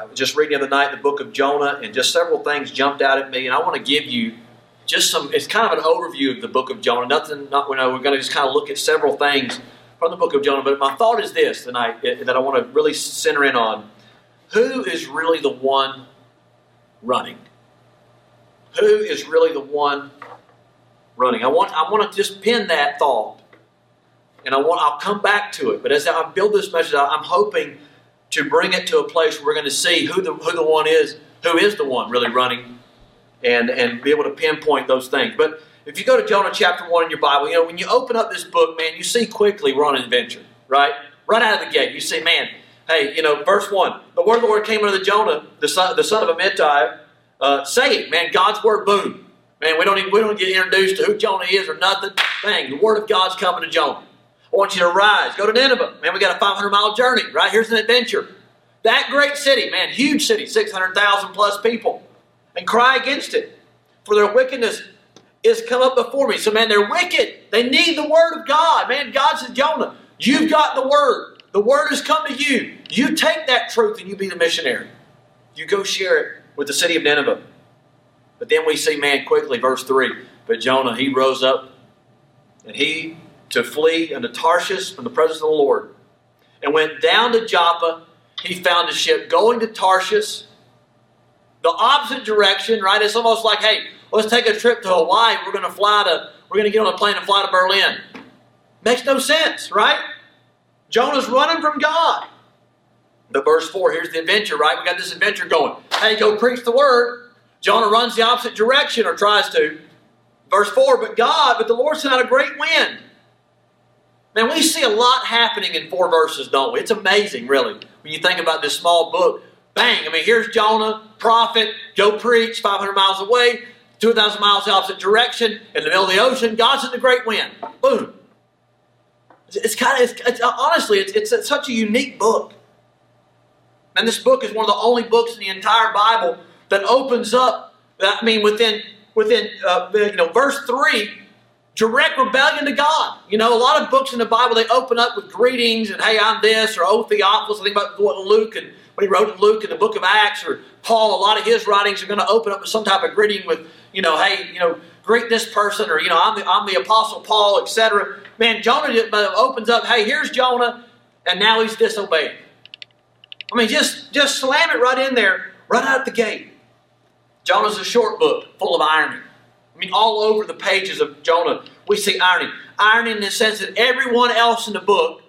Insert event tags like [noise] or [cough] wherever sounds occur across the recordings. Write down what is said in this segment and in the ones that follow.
I was just reading the other night the book of Jonah, and just several things jumped out at me, and I want to give you just some. It's kind of an overview of the book of Jonah. Nothing. Not you know, we're going to just kind of look at several things from the book of Jonah. But my thought is this tonight that I want to really center in on: Who is really the one running? Who is really the one running? I want. I want to just pin that thought, and I want. I'll come back to it. But as I build this message, I'm hoping to bring it to a place where we're going to see who the who the one is, who is the one really running, and and be able to pinpoint those things. But if you go to Jonah chapter one in your Bible, you know when you open up this book, man, you see quickly we're on an adventure, right? Right out of the gate, you see, man, hey, you know, verse one, the word of the Lord came unto the Jonah, the son, the son of Amittai, uh, saying, man, God's word, boom, man, we don't even, we don't get introduced to who Jonah is or nothing. Bang, the word of God's coming to Jonah. I want you to rise, go to Nineveh. Man, we got a 500 mile journey, right? Here's an adventure. That great city, man, huge city, 600,000 plus people, and cry against it. For their wickedness is come up before me. So, man, they're wicked. They need the word of God. Man, God said, Jonah, you've got the word. The word has come to you. You take that truth and you be the missionary. You go share it with the city of Nineveh. But then we see, man, quickly, verse 3. But Jonah, he rose up and he to flee unto Tarshish from the presence of the Lord, and went down to Joppa. He found a ship going to Tarshish, the opposite direction, right? It's almost like, hey, let's take a trip to Hawaii. We're going to fly to, we're going to get on a plane and fly to Berlin. Makes no sense, right? Jonah's running from God. But verse 4, here's the adventure, right? We got this adventure going. Hey, go preach the word. Jonah runs the opposite direction or tries to. Verse 4, but God, but the Lord sent out a great wind Man, we see a lot happening in four verses, don't we? It's amazing, really, when you think about this small book. Bang! I mean, here's Jonah, prophet, go preach 500 miles away, 2,000 miles the opposite direction, in the middle of the ocean. God's in the great wind. Boom. It's kind of, it's, it's, honestly, it's, it's, it's such a unique book. And this book is one of the only books in the entire Bible that opens up. I mean, within within uh, you know verse three, direct rebellion to God. You know, a lot of books in the Bible, they open up with greetings and, hey, I'm this, or oh, Theophilus. I think about what Luke and when he wrote in Luke in the book of Acts, or Paul, a lot of his writings are going to open up with some type of greeting with, you know, hey, you know, greet this person, or, you know, I'm the, I'm the Apostle Paul, etc. Man, Jonah opens up, hey, here's Jonah, and now he's disobeying. I mean, just, just slam it right in there, right out the gate. Jonah's a short book full of irony. I mean, all over the pages of Jonah, we see irony. Irony in the sense that everyone else in the book,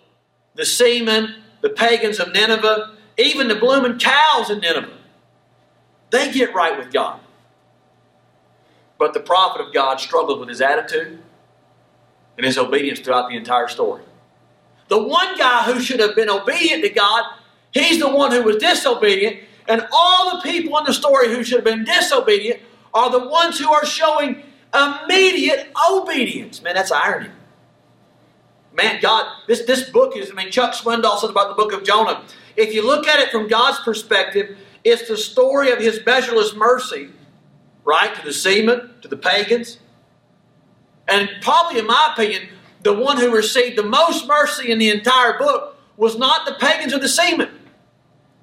the seamen, the pagans of Nineveh, even the blooming cows in Nineveh, they get right with God. But the prophet of God struggled with his attitude and his obedience throughout the entire story. The one guy who should have been obedient to God, he's the one who was disobedient, and all the people in the story who should have been disobedient are the ones who are showing immediate obedience. Man, that's irony. Man, God, this, this book is, I mean, Chuck Swindoll says about the book of Jonah. If you look at it from God's perspective, it's the story of his measureless mercy, right, to the seamen, to the pagans. And probably, in my opinion, the one who received the most mercy in the entire book was not the pagans or the seamen,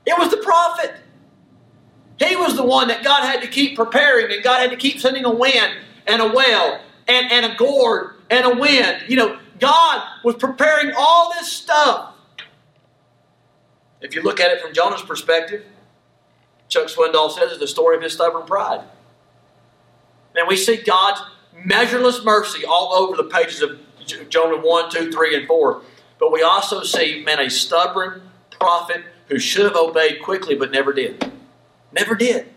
it was the prophet. He was the one that God had to keep preparing, and God had to keep sending a wind and a whale and, and a gourd and a wind. You know, God was preparing all this stuff. If you look at it from Jonah's perspective, Chuck Swindoll says it's the story of his stubborn pride. And we see God's measureless mercy all over the pages of Jonah 1, 2, 3, and 4. But we also see, man, a stubborn prophet who should have obeyed quickly but never did. Never did.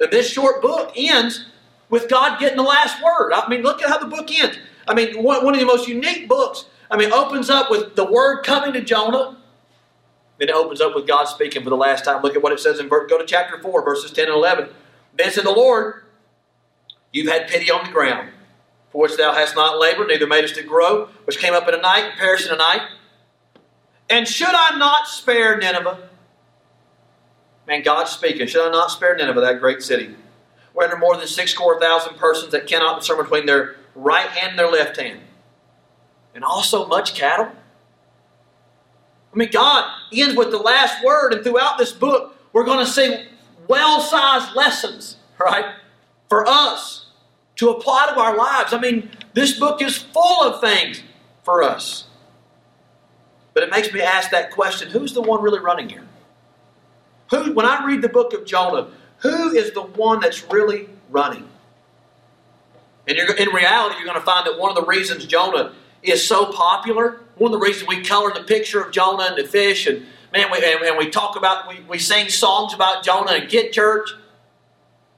And this short book ends with God getting the last word. I mean, look at how the book ends. I mean, one, one of the most unique books. I mean, opens up with the word coming to Jonah. Then it opens up with God speaking for the last time. Look at what it says in verse, go to chapter 4, verses 10 and 11. Then said the Lord, You've had pity on the ground, for which thou hast not labored, neither madest it grow, which came up in a night and perished in a night. And should I not spare Nineveh? Man, God's speaking. Should I not spare Nineveh, that great city? Where there are more than six score thousand persons that cannot discern between their right hand and their left hand. And also much cattle. I mean, God ends with the last word, and throughout this book, We're going to see well sized lessons, right, for us to apply to our lives. I mean, this book is full of things for us. But it makes me ask that question who's the one really running here? Who, when I read the book of Jonah, who is the one that's really running? And in reality, you're going to find that one of the reasons Jonah is so popular, one of the reasons we color the picture of Jonah and the fish, and man, we, and, and we talk about, we, we sing songs about Jonah in Kid Church,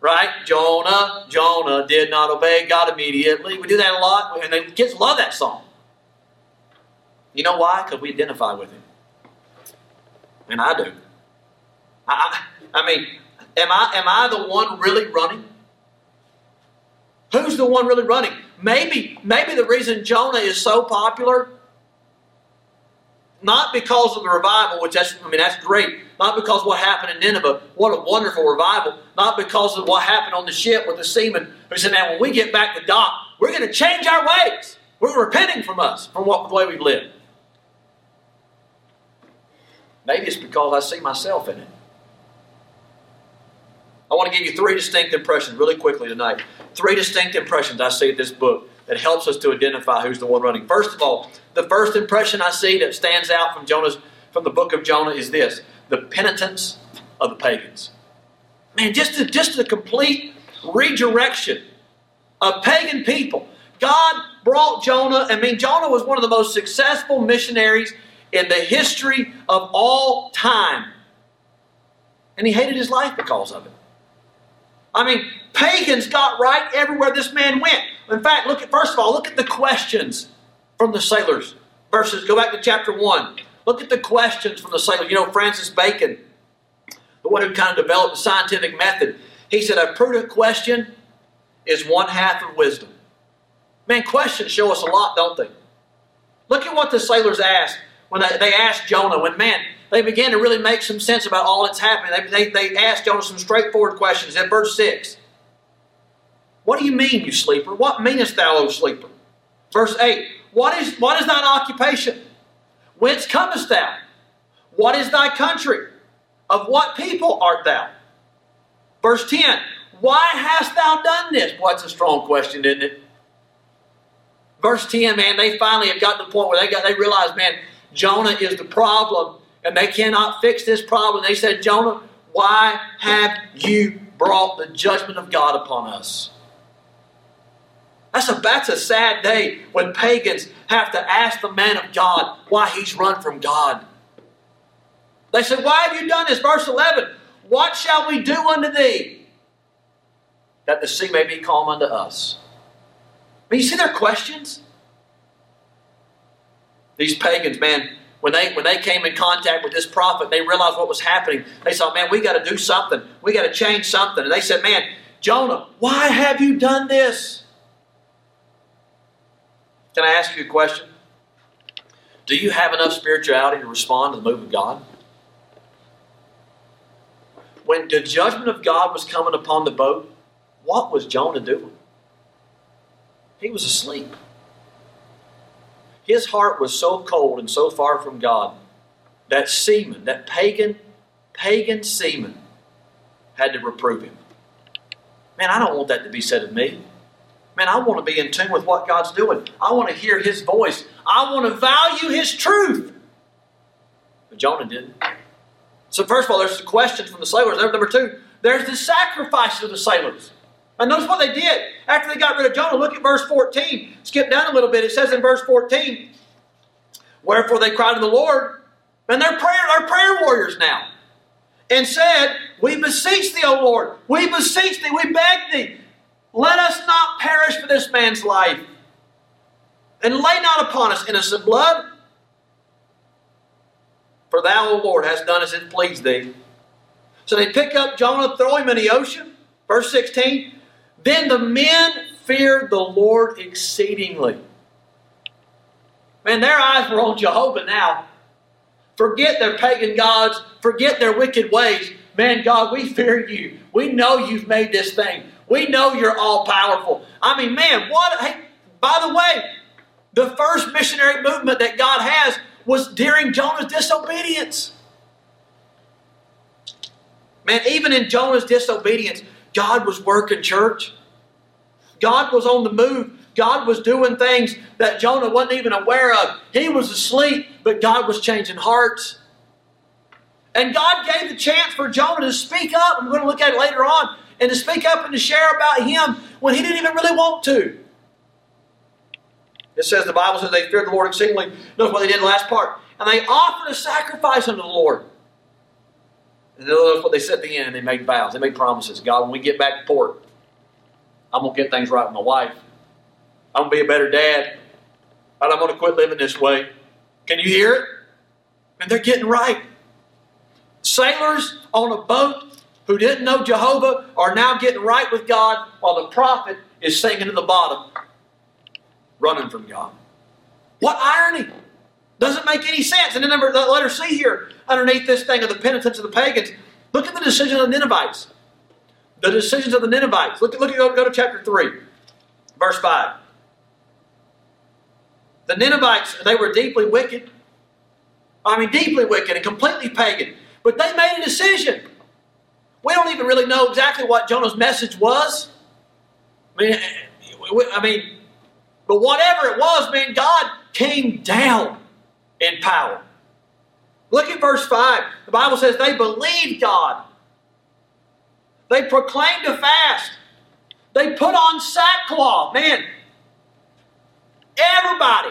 right? Jonah, Jonah did not obey God immediately. We do that a lot, and the kids love that song. You know why? Because we identify with him. And I do. I, I mean, am I, am I the one really running? Who's the one really running? Maybe, maybe the reason Jonah is so popular, not because of the revival, which that's, I mean, that's great. Not because what happened in Nineveh, what a wonderful revival. Not because of what happened on the ship with the seamen who said, now when we get back to dock, we're going to change our ways. We're repenting from us, from what, the way we've lived. Maybe it's because I see myself in it. I want to give you three distinct impressions really quickly tonight. Three distinct impressions I see in this book that helps us to identify who's the one running. First of all, the first impression I see that stands out from Jonah's from the book of Jonah is this: the penitence of the pagans. Man, just just a complete redirection of pagan people. God brought Jonah. I mean, Jonah was one of the most successful missionaries in the history of all time. And he hated his life because of it. I mean, pagans got right everywhere this man went. In fact, look at first of all, look at the questions from the sailors. Verses, go back to chapter 1. Look at the questions from the sailors. You know, Francis Bacon, the one who kind of developed the scientific method, he said a prudent question is one half of wisdom. Man, questions show us a lot, don't they? Look at what the sailors asked when they, they asked Jonah, when man, they began to really make some sense about all that's happening. They, they, they asked Jonah some straightforward questions. In verse 6, What do you mean, you sleeper? What meanest thou, O sleeper? Verse 8, What is, what is thine occupation? Whence comest thou? What is thy country? Of what people art thou? Verse 10, Why hast thou done this? Boy, that's a strong question, isn't it? Verse 10, man, they finally have got to the point where they got they realize, man, Jonah is the problem and they cannot fix this problem. They said, Jonah, why have you brought the judgment of God upon us? That's a, that's a sad day when pagans have to ask the man of God why he's run from God. They said, Why have you done this? Verse 11 What shall we do unto thee? That the sea may be calm unto us. Mean, you see their questions? These pagans, man, when they when they came in contact with this prophet, they realized what was happening. They saw, man, we got to do something. We got to change something. And they said, man, Jonah, why have you done this? Can I ask you a question? Do you have enough spirituality to respond to the move of God? When the judgment of God was coming upon the boat, what was Jonah doing? He was asleep. His heart was so cold and so far from God that seaman, that pagan, pagan seaman, had to reprove him. Man, I don't want that to be said of me. Man, I want to be in tune with what God's doing. I want to hear His voice. I want to value His truth. But Jonah didn't. So, first of all, there's the questions from the sailors. Number two, there's the sacrifices of the sailors. And notice what they did. After they got rid of Jonah, look at verse 14. Skip down a little bit. It says in verse 14, Wherefore they cried to the Lord, and they're prayer, they're prayer warriors now, and said, We beseech thee, O Lord, we beseech thee, we beg thee, let us not perish for this man's life, and lay not upon us innocent blood. For thou, O Lord, hast done as it pleased thee. So they pick up Jonah, throw him in the ocean. Verse 16, then the men feared the Lord exceedingly. Man, their eyes were on Jehovah now. Forget their pagan gods, forget their wicked ways. Man, God, we fear you. We know you've made this thing. We know you're all powerful. I mean, man, what? Hey, by the way, the first missionary movement that God has was during Jonah's disobedience. Man, even in Jonah's disobedience, God was working, church. God was on the move. God was doing things that Jonah wasn't even aware of. He was asleep, but God was changing hearts. And God gave the chance for Jonah to speak up. I'm going to look at it later on. And to speak up and to share about him when he didn't even really want to. It says the Bible says they feared the Lord exceedingly. Notice what they did the last part. And they offered a sacrifice unto the Lord. And notice what they said at the end. They made vows. They made promises. God, when we get back to port, I'm going to get things right with my wife. I'm going to be a better dad. And I'm going to quit living this way. Can you hear it? And they're getting right. Sailors on a boat who didn't know Jehovah are now getting right with God while the prophet is sinking to the bottom running from God. What irony! Doesn't make any sense. And then number the letter C here, underneath this thing of the penitence of the pagans, look at the decision of the Ninevites. The decisions of the Ninevites. Look, look go, go to chapter 3, verse 5. The Ninevites, they were deeply wicked. I mean, deeply wicked and completely pagan. But they made a decision. We don't even really know exactly what Jonah's message was. I mean, eh, eh, I mean, but whatever it was, man, God came down in power. Look at verse 5. The Bible says they believed God. They proclaimed a fast. They put on sackcloth. Man, everybody,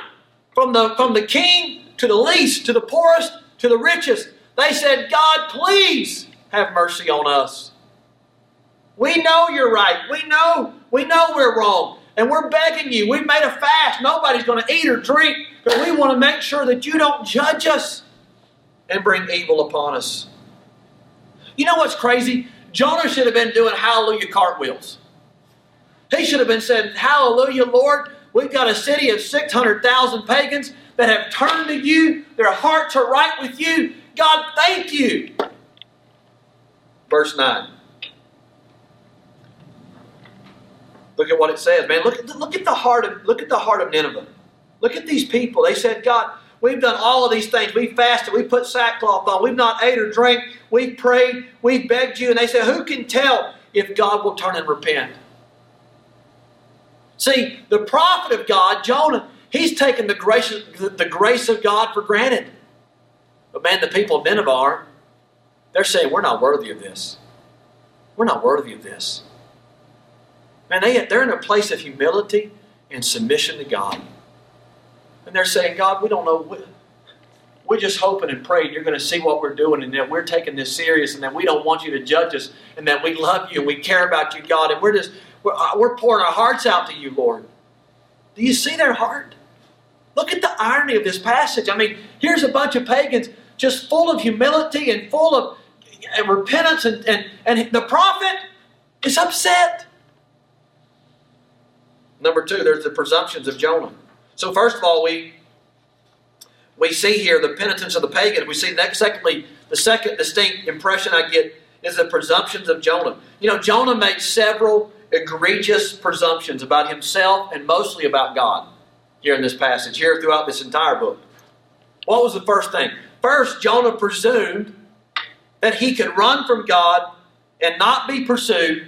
from the, from the king to the least, to the poorest, to the richest, they said, God, please have mercy on us. We know you're right. We know, we know we're wrong. And we're begging you. We've made a fast. Nobody's going to eat or drink, but we want to make sure that you don't judge us and bring evil upon us. You know what's crazy? Jonah should have been doing hallelujah cartwheels. He should have been saying, Hallelujah, Lord. We've got a city of 600,000 pagans that have turned to you. Their hearts are right with you. God, thank you. Verse 9. Look at what it says, man. Look at the, look at the heart of look at the heart of Nineveh. Look at these people. They said, God, we've done all of these things. We fasted. We put sackcloth on. We've not ate or drank. We've prayed. We've begged you. And they said, Who can tell if God will turn and repent? See, the prophet of God, Jonah, he's taken the grace, the grace of God for granted. But man, the people of Nineveh are. They're saying, We're not worthy of this. We're not worthy of this. Man, they, they're in a place of humility and submission to God. And they're saying, God, we don't know. We're just hoping and praying you're going to see what we're doing and that we're taking this serious and that we don't want you to judge us and that we love you and we care about you, God. And we're just, we're, uh, we're pouring our hearts out to you, Lord. Do you see their heart? Look at the irony of this passage. I mean, here's a bunch of pagans just full of humility and full of repentance, and, and, and the prophet is upset. Number two, there's the presumptions of Jonah. So first of all, we we see here the penitence of the pagan. We see next, secondly, the second distinct impression I get is the presumptions of Jonah. You know, Jonah made several egregious presumptions about himself and mostly about God here in this passage, here throughout this entire book. What was the first thing? First, Jonah presumed that he could run from God and not be pursued,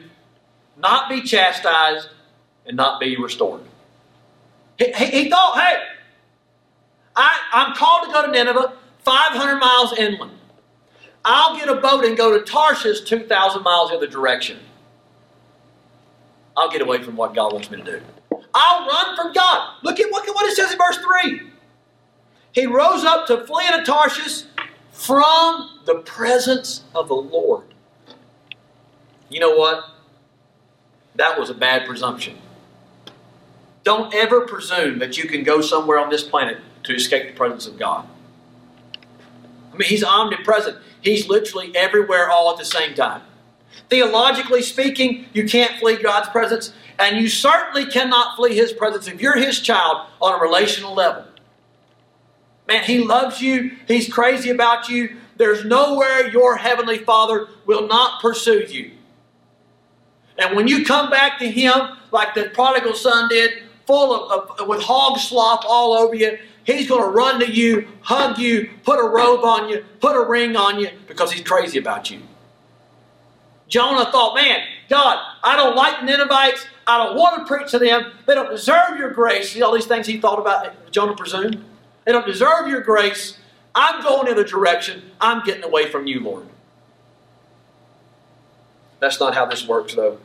not be chastised, and not be restored. He, he, he thought, hey, I, I'm called to go to Nineveh, 500 miles inland. I'll get a boat and go to Tarshish, 2,000 miles the other direction. I'll get away from what God wants me to do. I'll run from God. Look at, look at what it says in verse 3. He rose up to flee to Tarshish from the presence of the Lord. You know what? That was a bad presumption. Don't ever presume that you can go somewhere on this planet to escape the presence of God. I mean, He's omnipresent. He's literally everywhere all at the same time. Theologically speaking, you can't flee God's presence, and you certainly cannot flee His presence if you're His child on a relational level. Man, He loves you, He's crazy about you. There's nowhere your Heavenly Father will not pursue you. And when you come back to Him, like the prodigal son did, full of, of with hog slop all over you, He's going to run to you, hug you, put a robe on you, put a ring on you because He's crazy about you. Jonah thought, man, God, I don't like the Ninevites. I don't want to preach to them. They don't deserve your grace. See all these things he thought about, Jonah presumed? They don't deserve your grace. I'm going in a direction. I'm getting away from you, Lord. That's not how this works, though.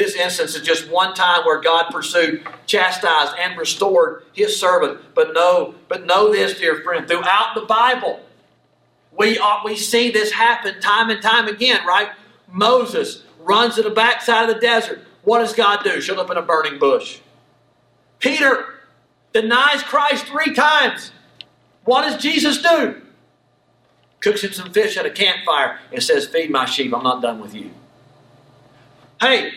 This instance is just one time where God pursued, chastised, and restored his servant. But know, but know this, dear friend, throughout the Bible, we, are, we see this happen time and time again, right? Moses runs to the backside of the desert. What does God do? Shows up in a burning bush. Peter denies Christ three times. What does Jesus do? Cooks him some fish at a campfire and says, Feed my sheep. I'm not done with you. Hey,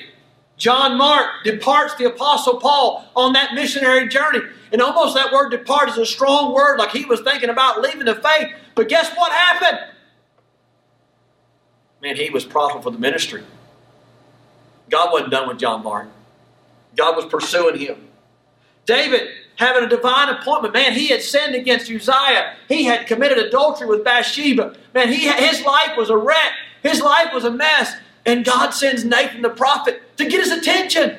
John Mark departs the Apostle Paul on that missionary journey. And almost that word depart is a strong word, like he was thinking about leaving the faith. But guess what happened? Man, he was profitable for the ministry. God wasn't done with John Mark. God was pursuing him. David having a divine appointment. Man, he had sinned against Uriah. He had committed adultery with Bathsheba. Man, he, his life was a wreck. His life was a mess. And God sends Nathan the prophet to get his attention.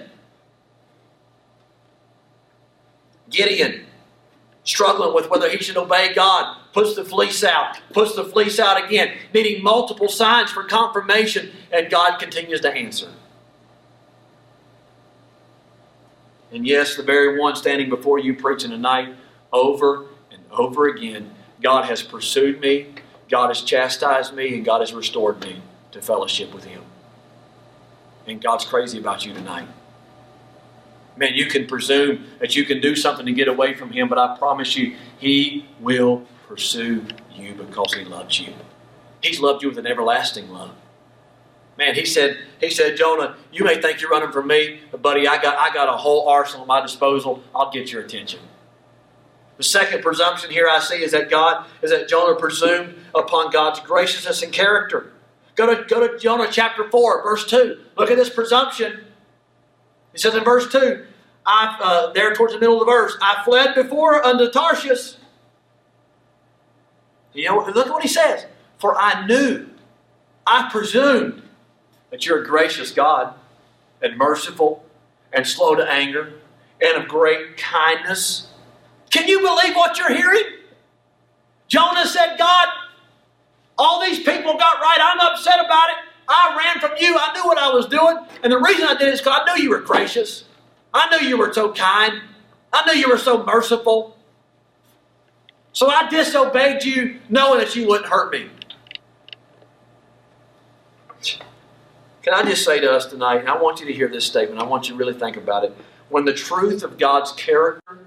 Gideon, struggling with whether he should obey God, puts the fleece out, puts the fleece out again, needing multiple signs for confirmation, and God continues to answer. And yes, the very one standing before you preaching tonight, over and over again, God has pursued me, God has chastised me, and God has restored me to fellowship with Him. And God's crazy about you tonight. Man, you can presume that you can do something to get away from Him, but I promise you, He will pursue you because He loves you. He's loved you with an everlasting love. Man, he said, he said, Jonah, you may think you're running from me, but buddy, I got, I got a whole arsenal at my disposal. I'll get your attention. The second presumption here I see is that God is that Jonah presumed upon God's graciousness and character. Go to, go to Jonah chapter 4, verse 2. Look at this presumption. He says in verse 2, I, uh, there towards the middle of the verse, I fled before unto Tarshish. You know, look at what he says. For I knew, I presumed that you're a gracious God and merciful and slow to anger and of great kindness. Can you believe what you're hearing? Jonah said, God, all these people got right. I'm upset about it. I ran from you. I knew what I was doing. And the reason I did it is because I knew you were gracious. I knew you were so kind. I knew you were so merciful. So I disobeyed you knowing that you wouldn't hurt me. Can I just say to us tonight, and I want you to hear this statement, I want you to really think about it. When the truth of God's character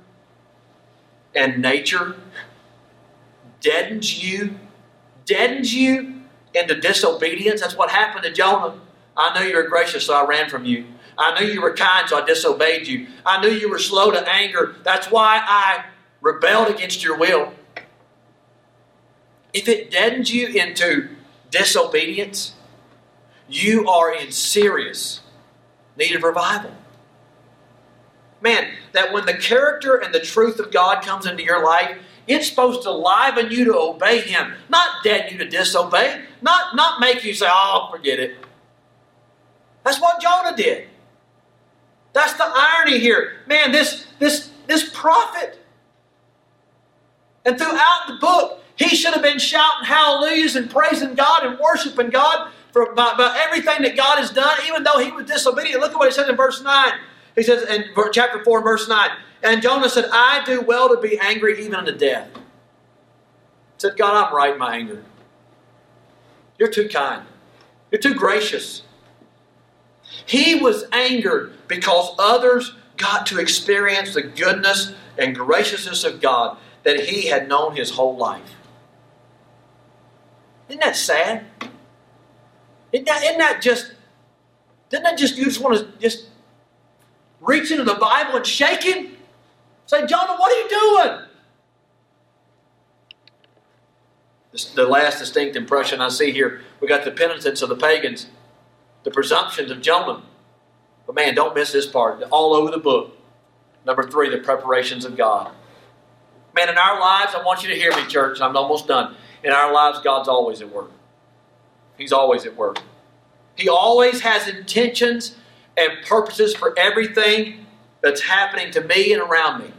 and nature deadens you, deadens you into disobedience, that's what happened to Jonah. I knew you were gracious, so I ran from you. I knew you were kind, so I disobeyed you. I knew you were slow to anger. That's why I rebelled against your will. If it deadens you into disobedience, you are in serious need of revival. Man, that when the character and the truth of God comes into your life, it's supposed to liven you to obey Him, not deaden you to disobey, not, not make you say, oh, forget it. That's what Jonah did. That's the irony here. Man, this, this, this prophet, and throughout the book, he should have been shouting hallelujahs and praising God and worshiping God for by, by everything that God has done, even though he was disobedient. Look at what he says in verse 9. He says in chapter 4, verse 9, and Jonah said, I do well to be angry even unto death. He said, God, I'm right in my anger. You're too kind. You're too gracious. He was angered because others got to experience the goodness and graciousness of God that he had known his whole life. Isn't that sad? Isn't that, isn't that just, doesn't that just, you just want to just reach into the Bible and shake him? Say, Jonah, what are you doing? the last distinct impression I see here, we got the penitence of the pagans, the presumptions of Jonah. But man, don't miss this part. All over the book. Number three, the preparations of God. Man, in our lives, I want you to hear me, church, I'm almost done. In our lives, God's always at work. He's always at work. He always has intentions and purposes for everything that's happening to me and around me.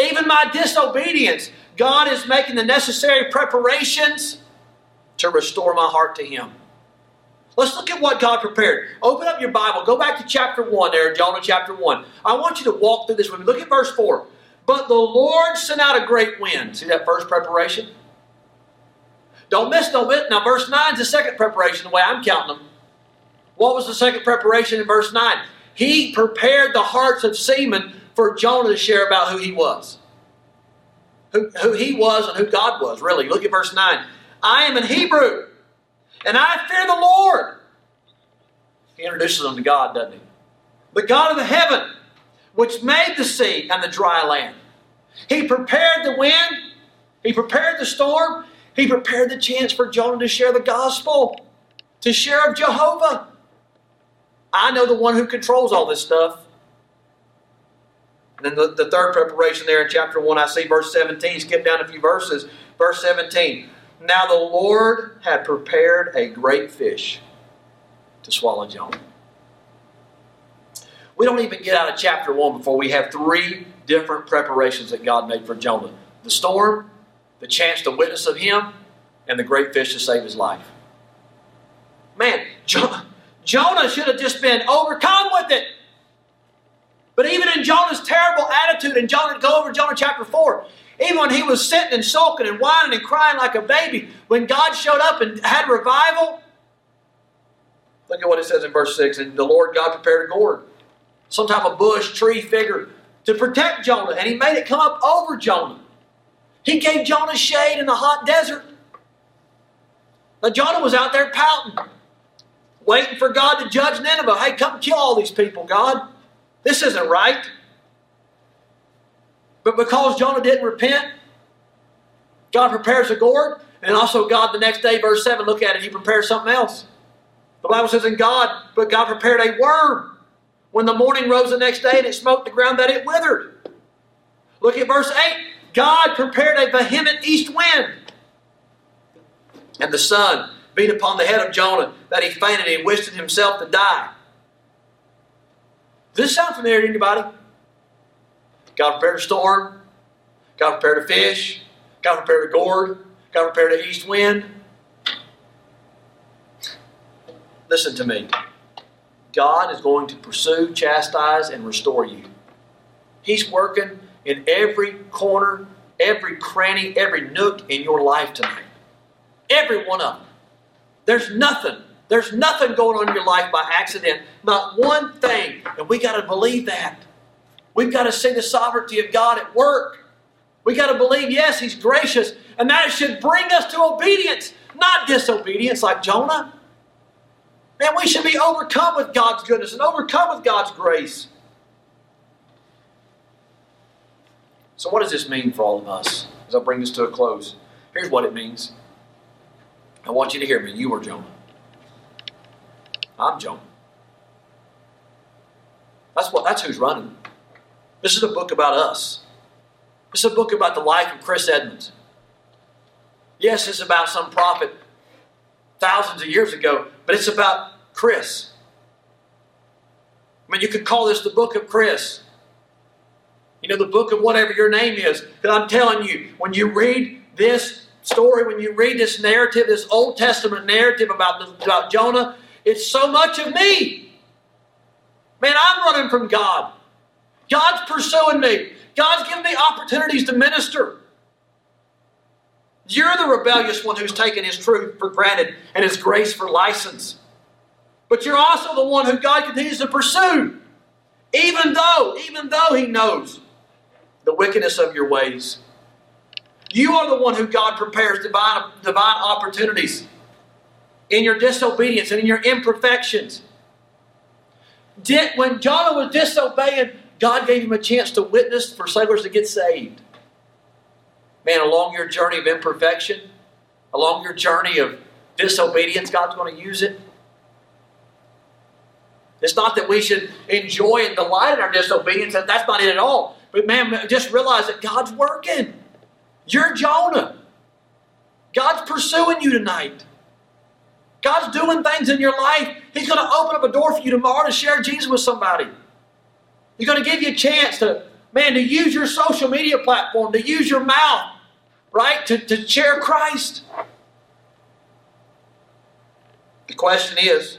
Even my disobedience, God is making the necessary preparations to restore my heart to Him. Let's look at what God prepared. Open up your Bible. Go back to chapter 1 there, Jonah chapter 1. I want you to walk through this with me. Look at verse 4. But the Lord sent out a great wind. See that first preparation? Don't miss, don't miss. Now, verse 9 is the second preparation, the way I'm counting them. What was the second preparation in verse 9? He prepared the hearts of seamen for Jonah to share about who he was. Who, who he was and who God was, really. Look at verse 9. I am an Hebrew, and I fear the Lord. He introduces them to God, doesn't he? The God of the heaven, which made the sea and the dry land. He prepared the wind, he prepared the storm, he prepared the chance for Jonah to share the gospel, to share of Jehovah. I know the one who controls all this stuff. And then the, the third preparation there in chapter 1, I see verse 17. Skip down a few verses. Verse 17. Now the Lord had prepared a great fish to swallow Jonah. We don't even get out of chapter 1 before we have three different preparations that God made for Jonah the storm, the chance to witness of him, and the great fish to save his life. Man, jo- Jonah should have just been overcome with it. But even in Jonah's terrible attitude, and Jonah, go over Jonah chapter 4, even when he was sitting and sulking and whining and crying like a baby, when God showed up and had revival, look at what it says in verse 6 And the Lord God prepared a gourd, some type of bush, tree figure, to protect Jonah, and he made it come up over Jonah. He gave Jonah shade in the hot desert. Now, Jonah was out there pouting, waiting for God to judge Nineveh. Hey, come kill all these people, God. This isn't right. But because Jonah didn't repent, God prepares a gourd, and also God the next day, verse 7, look at it, he prepares something else. The Bible says, in God, but God prepared a worm. When the morning rose the next day and it smote the ground, that it withered. Look at verse 8. God prepared a vehement east wind. And the sun beat upon the head of Jonah that he fainted and wished himself to die. Does this sound familiar to anybody? God prepared a storm. God prepared a fish. God prepared a gourd. God prepared an east wind. Listen to me. God is going to pursue, chastise, and restore you. He's working in every corner, every cranny, every nook in your life tonight. Every one of them. There's nothing. There's nothing going on in your life by accident. Not one thing. And we got to believe that. We've got to see the sovereignty of God at work. We got to believe, yes, He's gracious, and that should bring us to obedience, not disobedience like Jonah. Man, we should be overcome with God's goodness and overcome with God's grace. So, what does this mean for all of us as I bring this to a close? Here's what it means. I want you to hear me. You are Jonah. I'm Jonah. That's what that's who's running. This is a book about us. This is a book about the life of Chris Edmonds. Yes, it's about some prophet thousands of years ago, but it's about Chris. I mean, you could call this the book of Chris. You know, the book of whatever your name is. But I'm telling you, when you read this story, when you read this narrative, this Old Testament narrative about, the, about Jonah, it's so much of me. Man, I'm running from God. God's pursuing me. God's giving me opportunities to minister. You're the rebellious one who's taken His truth for granted and His grace for license. But you're also the one who God continues to pursue, even though, even though He knows the wickedness of your ways. You are the one who God prepares divine, divine opportunities in your disobedience and in your imperfections. Did, when Jonah was disobeying, God gave him a chance to witness for sailors to get saved. Man, along your journey of imperfection, along your journey of disobedience, God's going to use it. It's not that we should enjoy and delight in our disobedience. That's not it at all. But man, just realize that God's working. You're Jonah. God's pursuing you tonight. God's doing things in your life. He's going to open up a door for you tomorrow to share Jesus with somebody. He's going to give you a chance to, man, to use your social media platform, to use your mouth, right, to, to share Christ. The question is,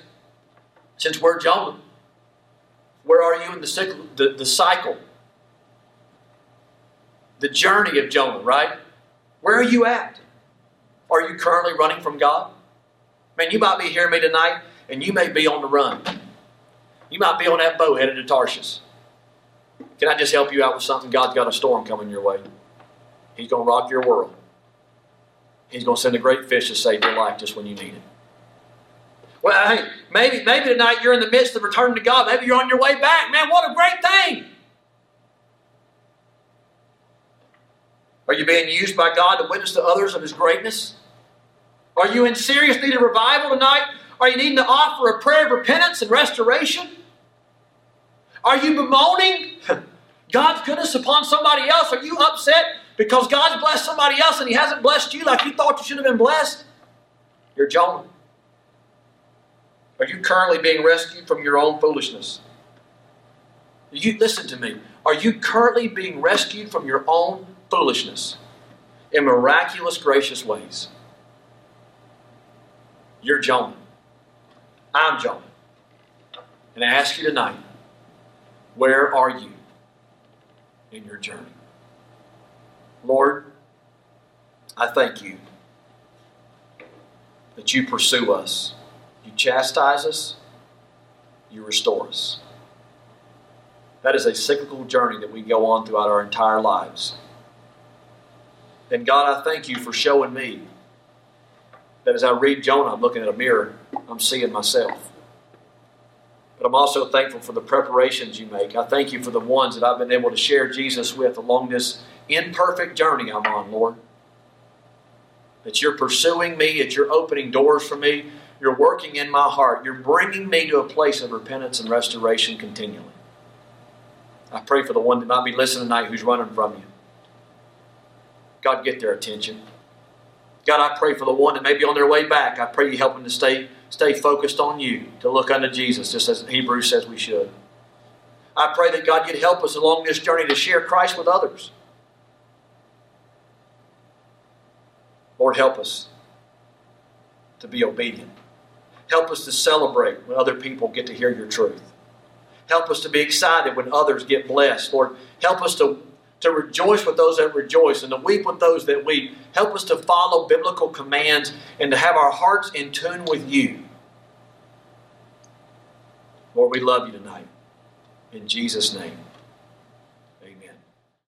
since we're Jonah, where are you in the cycle, the, the cycle, the journey of Jonah, right? Where are you at? Are you currently running from God? Man, you might be hearing me tonight and you may be on the run. You might be on that boat headed to Tarshish. Can I just help you out with something? God's got a storm coming your way. He's going to rock your world. He's going to send a great fish to save your life just when you need it. Well, hey, maybe, maybe tonight you're in the midst of returning to God. Maybe you're on your way back. Man, what a great thing! Are you being used by God to witness to others of His greatness? Are you in serious need of revival tonight? Are you needing to offer a prayer of repentance and restoration? Are you bemoaning [laughs] God's goodness upon somebody else? Are you upset because God's blessed somebody else and He hasn't blessed you like you thought you should have been blessed? You're Jonah. Are you currently being rescued from your own foolishness? You listen to me. Are you currently being rescued from your own foolishness in miraculous, gracious ways? You're Jonah. I'm Jonah. And I ask you tonight, where are you in your journey? Lord, I thank you that you pursue us. You chastise us, you restore us. That is a cyclical journey that we go on throughout our entire lives. And God, I thank you for showing me that as I read Jonah, I'm looking at a mirror, I'm seeing myself. But I'm also thankful for the preparations you make. I thank you for the ones that I've been able to share Jesus with along this imperfect journey I'm on, Lord. That you're pursuing me, that you're opening doors for me, you're working in my heart, you're bringing me to a place of repentance and restoration continually. I pray for the one that might be listening tonight who's running from you. God, get their attention. God, I pray for the one that may be on their way back. I pray you help them to stay, stay focused on you, to look unto Jesus, just as Hebrews says we should. I pray that God, you'd help us along this journey to share Christ with others. Lord, help us to be obedient. Help us to celebrate when other people get to hear your truth. Help us to be excited when others get blessed. Lord, help us to to rejoice with those that rejoice and to weep with those that weep. Help us to follow biblical commands and to have our hearts in tune with you. Lord, we love you tonight. In Jesus' name.